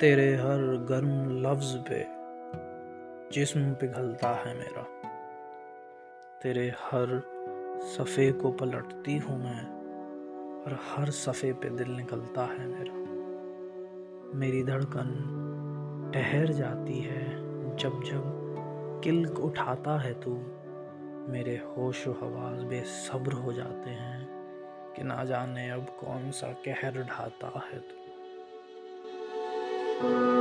तेरे हर गर्म लफ्ज पे जिस्म पिघलता है मेरा। तेरे हर सफ़े को पलटती हूँ मैं और हर सफ़े पे दिल निकलता है मेरा। मेरी धड़कन ठहर जाती है जब जब किल्क उठाता है तू। मेरे होश हवास बेसब्र हो जाते हैं कि ना जाने अब कौन सा कहर ढाता है तू। Thank you.